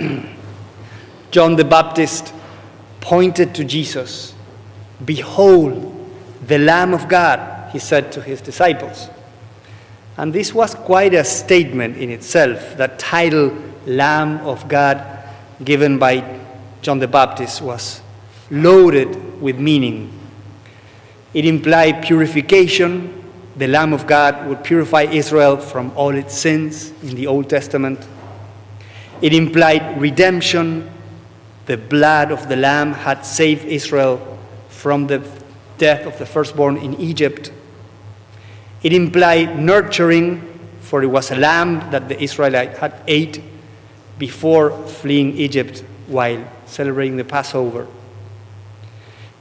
John the Baptist pointed to Jesus. Behold, the Lamb of God, he said to his disciples. And this was quite a statement in itself. That title, Lamb of God, given by John the Baptist, was loaded with meaning. It implied purification. The Lamb of God would purify Israel from all its sins in the Old Testament. It implied redemption. The blood of the Lamb had saved Israel from the death of the firstborn in Egypt. It implied nurturing, for it was a lamb that the Israelites had ate before fleeing Egypt while celebrating the Passover.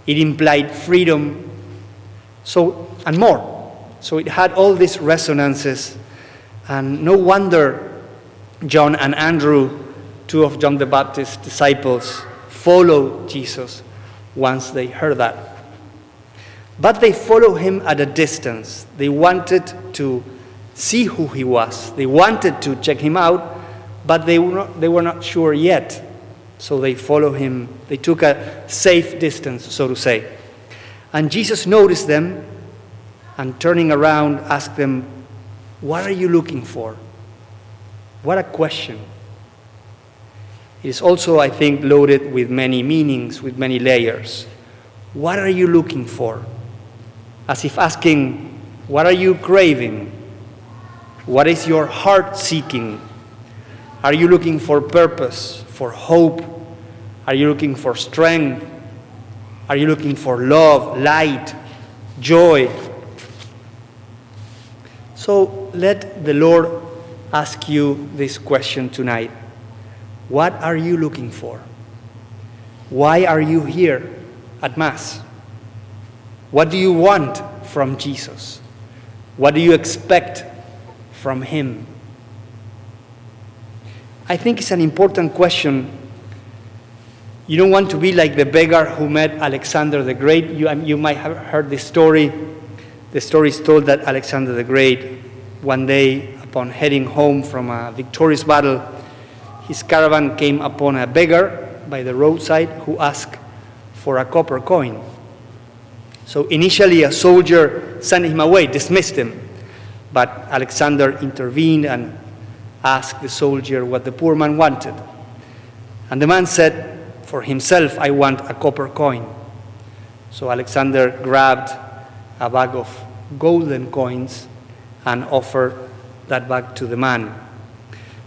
It implied freedom, so and more. So it had all these resonances, and no wonder John and Andrew, two of John the Baptist's disciples, followed Jesus once they heard that. But they followed him at a distance. They wanted to see who he was, they wanted to check him out, but they were not, they were not sure yet. So they followed him. They took a safe distance, so to say. And Jesus noticed them and turning around asked them, What are you looking for? What a question. It is also, I think, loaded with many meanings, with many layers. What are you looking for? as if asking, What are you craving? What is your heart seeking? Are you looking for purpose, for hope? Are you looking for strength? Are you looking for love, light, joy? So let the Lord ask you this question tonight What are you looking for? Why are you here at Mass? What do you want from Jesus? What do you expect from Him? I think it's an important question. You don't want to be like the beggar who met Alexander the Great. You, um, you might have heard this story. The story is told that Alexander the Great, one day, upon heading home from a victorious battle, his caravan came upon a beggar by the roadside who asked for a copper coin. So initially, a soldier sent him away, dismissed him. But Alexander intervened and asked the soldier what the poor man wanted. And the man said, For himself, I want a copper coin. So Alexander grabbed a bag of golden coins and offered that back to the man.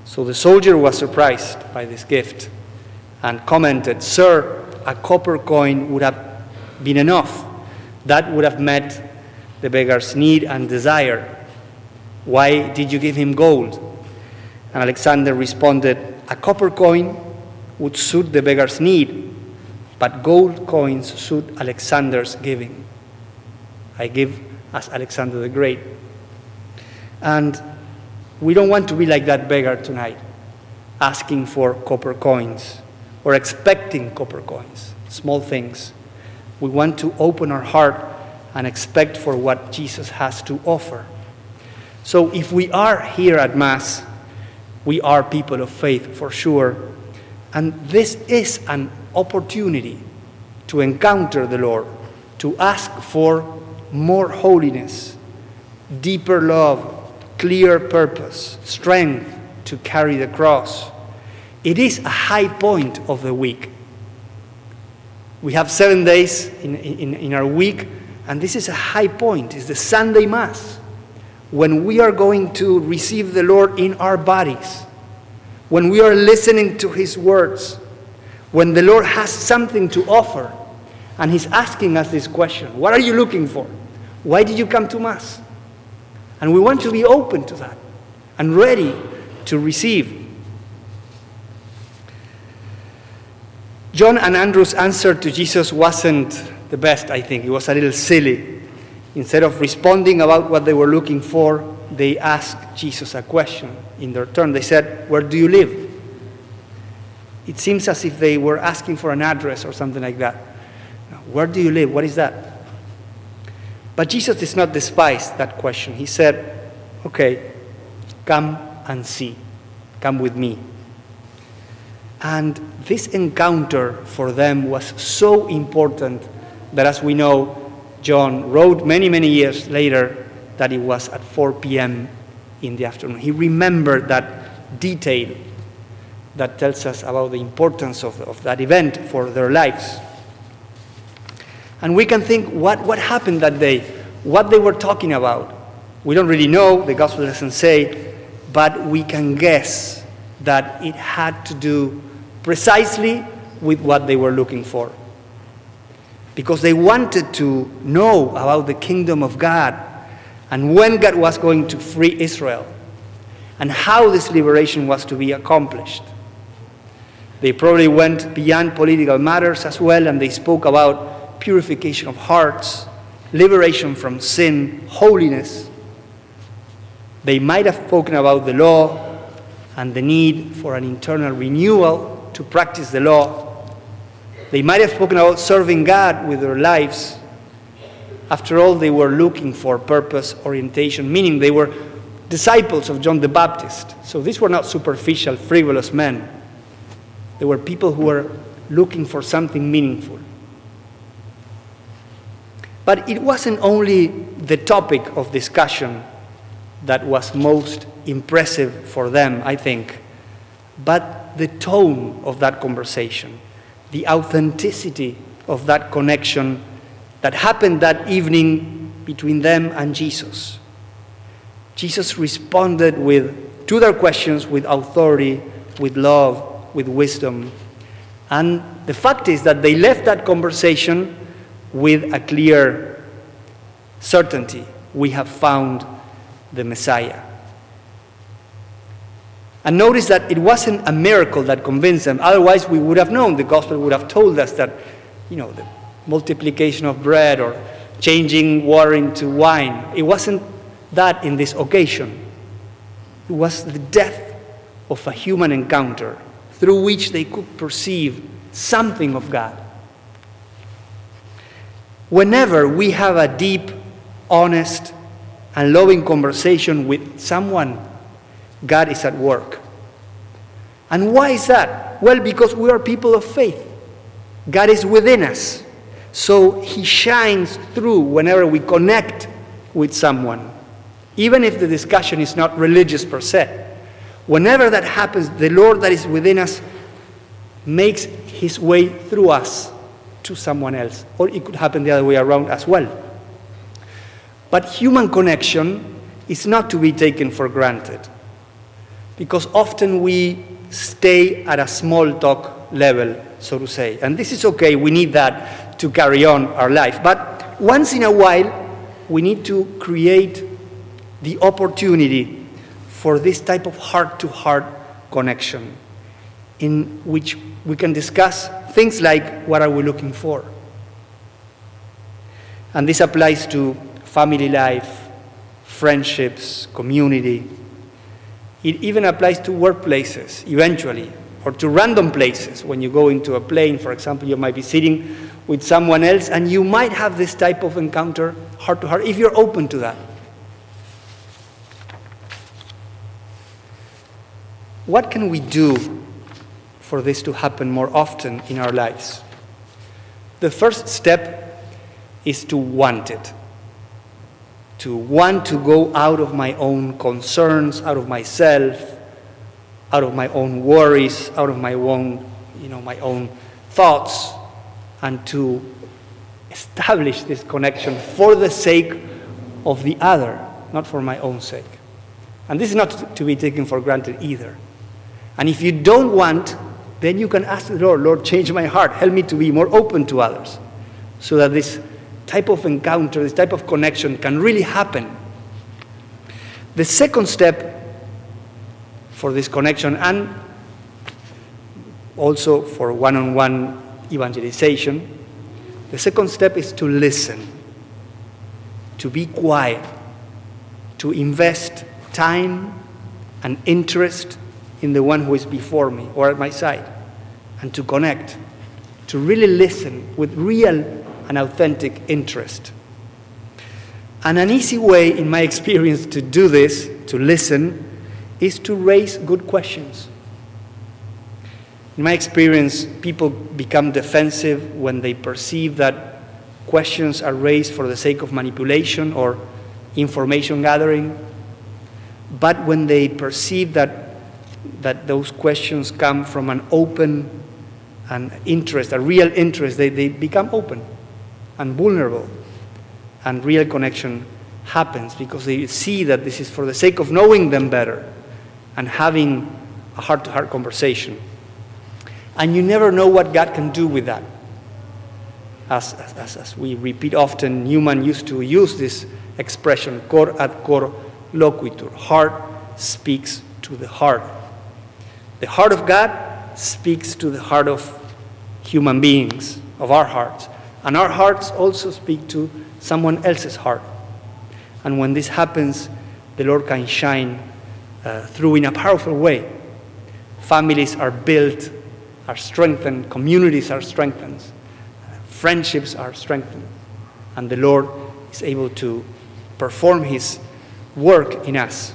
So the soldier was surprised by this gift and commented, Sir, a copper coin would have been enough that would have met the beggar's need and desire. Why did you give him gold? And Alexander responded, A copper coin would suit the beggar's need, but gold coins suit Alexander's giving. I give as Alexander the Great. And we don't want to be like that beggar tonight, asking for copper coins or expecting copper coins, small things. We want to open our heart and expect for what Jesus has to offer. So if we are here at Mass, we are people of faith for sure. And this is an opportunity to encounter the Lord, to ask for more holiness, deeper love, clear purpose, strength to carry the cross. It is a high point of the week. We have seven days in, in, in our week, and this is a high point. It's the Sunday Mass, when we are going to receive the Lord in our bodies, when we are listening to His words, when the Lord has something to offer, and He's asking us this question What are you looking for? Why did you come to Mass? And we want to be open to that and ready to receive. John and Andrew's answer to Jesus wasn't the best, I think. It was a little silly. Instead of responding about what they were looking for, they asked Jesus a question in their turn. They said, Where do you live? It seems as if they were asking for an address or something like that. Where do you live? What is that? But Jesus did not despise that question. He said, Okay, come and see. Come with me. And this encounter for them was so important that, as we know, John wrote many, many years later that it was at 4 p.m. in the afternoon. He remembered that detail that tells us about the importance of, of that event for their lives. And we can think what, what happened that day, what they were talking about. We don't really know, the gospel doesn't say, but we can guess that it had to do precisely with what they were looking for. Because they wanted to know about the kingdom of God and when God was going to free Israel and how this liberation was to be accomplished. They probably went beyond political matters as well, and they spoke about purification of hearts, liberation from sin, holiness. They might have spoken about the law and the need for an internal renewal to practice the law. They might have spoken about serving God with their lives. After all, they were looking for purpose, orientation, meaning they were disciples of John the Baptist. So these were not superficial, frivolous men. They were people who were looking for something meaningful. But it wasn't only the topic of discussion that was most impressive for them, I think, but the tone of that conversation, the authenticity of that connection that happened that evening between them and Jesus. Jesus responded with, to their questions with authority, with love, with wisdom. And the fact is that they left that conversation with a clear certainty we have found the Messiah. And notice that it wasn't a miracle that convinced them. Otherwise, we would have known. The gospel would have told us that, you know, the multiplication of bread or changing water into wine. It wasn't that in this occasion. It was the death of a human encounter through which they could perceive something of God. Whenever we have a deep, honest, and loving conversation with someone, God is at work. And why is that? Well, because we are people of faith. God is within us. So He shines through whenever we connect with someone, even if the discussion is not religious per se. Whenever that happens, the Lord that is within us makes his way through us to someone else. Or it could happen the other way around as well. But human connection is not to be taken for granted. Because often we stay at a small talk level, so to say. And this is okay, we need that to carry on our life. But once in a while, we need to create the opportunity for this type of heart to heart connection in which we can discuss things like what are we looking for. And this applies to family life, friendships, community. It even applies to workplaces eventually, or to random places. When you go into a plane, for example, you might be sitting with someone else, and you might have this type of encounter heart to heart if you're open to that. What can we do for this to happen more often in our lives? The first step is to want it. To want to go out of my own concerns, out of myself, out of my own worries, out of my own, you know, my own thoughts, and to establish this connection for the sake of the other, not for my own sake. And this is not to be taken for granted either. And if you don't want, then you can ask the Lord, Lord, change my heart. Help me to be more open to others. So that this type of encounter, this type of connection can really happen. The second step for this connection and also for one on one evangelization, the second step is to listen, to be quiet, to invest time and interest in the one who is before me or at my side, and to connect, to really listen with real and authentic interest. And an easy way, in my experience, to do this, to listen, is to raise good questions. In my experience, people become defensive when they perceive that questions are raised for the sake of manipulation or information gathering. But when they perceive that, that those questions come from an open and interest, a real interest, they, they become open and vulnerable. And real connection happens because they see that this is for the sake of knowing them better and having a heart to heart conversation. And you never know what God can do with that. As, as, as we repeat often, Newman used to use this expression, cor ad cor loquitur. Heart speaks to the heart. The heart of God speaks to the heart of human beings, of our hearts. And our hearts also speak to someone else's heart. And when this happens, the Lord can shine uh, through in a powerful way. Families are built are strengthened, communities are strengthened, friendships are strengthened, and the Lord is able to perform His work in us.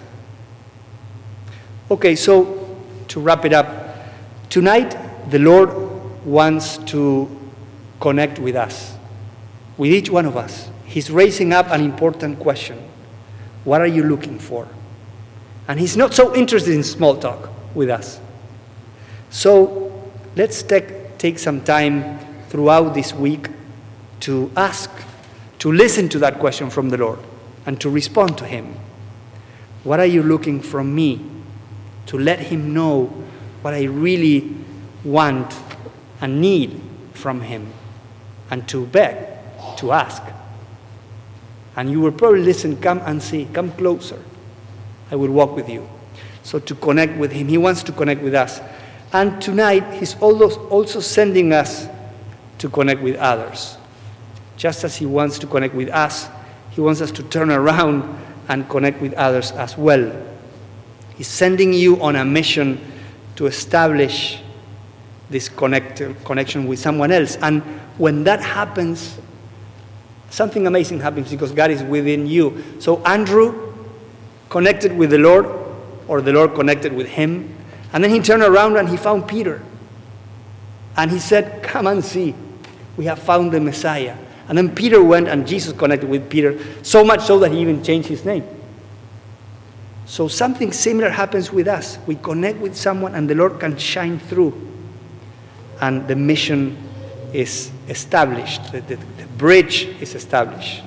Okay, so to wrap it up, tonight the Lord wants to connect with us, with each one of us. He's raising up an important question What are you looking for? And He's not so interested in small talk with us. So let's take, take some time throughout this week to ask, to listen to that question from the Lord and to respond to Him. What are you looking from me? To let Him know what I really want and need from Him and to beg, to ask. And you will probably listen, come and see, come closer. I will walk with you. So to connect with Him, He wants to connect with us. And tonight, He's also sending us to connect with others. Just as He wants to connect with us, He wants us to turn around and connect with others as well. He's sending you on a mission to establish this connect, connection with someone else. And when that happens, something amazing happens because God is within you. So Andrew connected with the Lord, or the Lord connected with him. And then he turned around and he found Peter. And he said, Come and see. We have found the Messiah. And then Peter went and Jesus connected with Peter, so much so that he even changed his name. So something similar happens with us. We connect with someone and the Lord can shine through. And the mission is established, the, the, the bridge is established.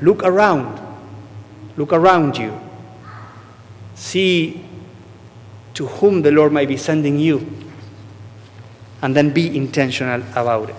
Look around. Look around you. See to whom the Lord might be sending you. And then be intentional about it.